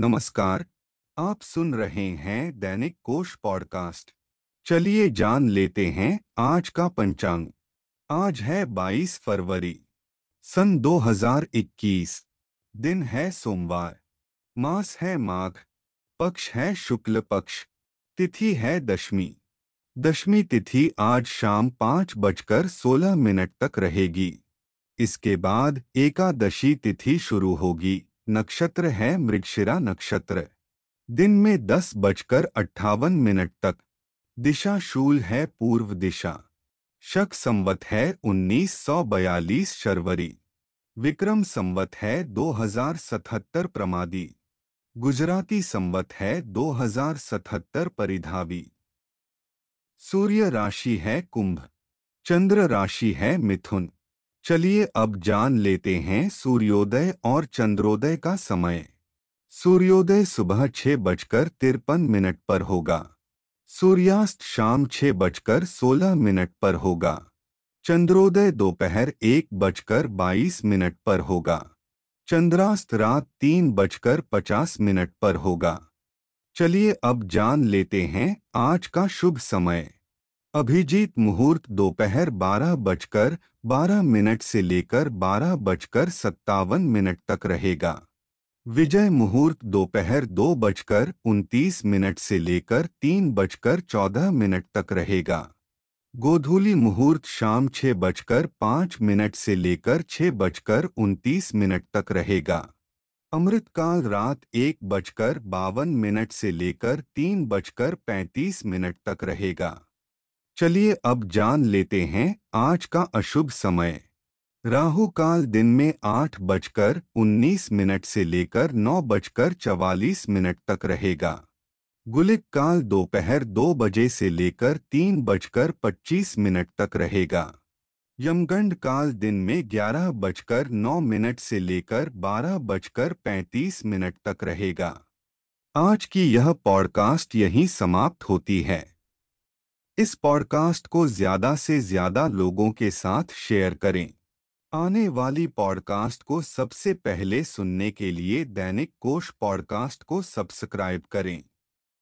नमस्कार, आप सुन रहे हैं दैनिक कोश पॉडकास्ट। चलिए जान लेते हैं आज का पंचांग। आज है 22 फरवरी, सन 2021 दिन है सोमवार, मास है माघ, पक्ष है शुक्ल पक्ष, तिथि है दशमी। दशमी तिथि आज शाम पाँच बजकर सोलह मिनट तक रहेगी। इसके बाद एकादशी तिथि शुरू होगी। नक्षत्र है मृगशिरा नक्षत्र। दिन में दस बजकर अट्ठावन मिनट तक। दिशा शूल है पूर्व दिशा। शक संवत है उन्नीस सौ बयालीस शर्वरी। विक्रम संवत है 2077 प्रमादी। गुजराती संवत है 2077 परिधावी। सूर्य राशि है कुंभ। चंद्र राशि है मिथुन। चलिए अब जान लेते हैं सूर्योदय और चंद्रोदय का समय। सूर्योदय सुबह छह बजकर तिरपन मिनट पर होगा। सूर्यास्त शाम छह बजकर सोलह मिनट पर होगा। चंद्रोदय दोपहर एक बजकर बाईस मिनट पर होगा। चंद्रास्त रात तीन बजकर पचास मिनट पर होगा। चलिए अब जान लेते हैं आज का शुभ समय। अभिजीत मुहूर्त दोपहर बारह बजकर बारह मिनट से लेकर बारह बजकर सत्तावन मिनट तक रहेगा। विजय मुहूर्त दोपहर दो बजकर उनतीस मिनट से लेकर तीन बजकर चौदह मिनट तक रहेगा। गोधूली मुहूर्त शाम छह बजकर पाँच मिनट से लेकर छह बजकर उनतीस मिनट तक रहेगा। अमृतकाल रात एक बजकर बावन मिनट से लेकर तीन बजकर पैंतीस मिनट तक रहेगा। चलिए अब जान लेते हैं आज का अशुभ समय। राहु काल दिन में आठ बजकर उन्नीस मिनट से लेकर नौ बजकर चवालीस मिनट तक रहेगा। गुलिक काल दोपहर दो बजे से लेकर तीन बजकर पच्चीस मिनट तक रहेगा। यमगंड काल दिन में ग्यारह बजकर नौ मिनट से लेकर बारह बजकर पैंतीस मिनट तक रहेगा। आज की यह पॉडकास्ट यहीं समाप्त होती है। इस पॉडकास्ट को ज़्यादा से ज़्यादा लोगों के साथ शेयर करें। आने वाली पॉडकास्ट को सबसे पहले सुनने के लिए दैनिक कोश पॉडकास्ट को सब्सक्राइब करें।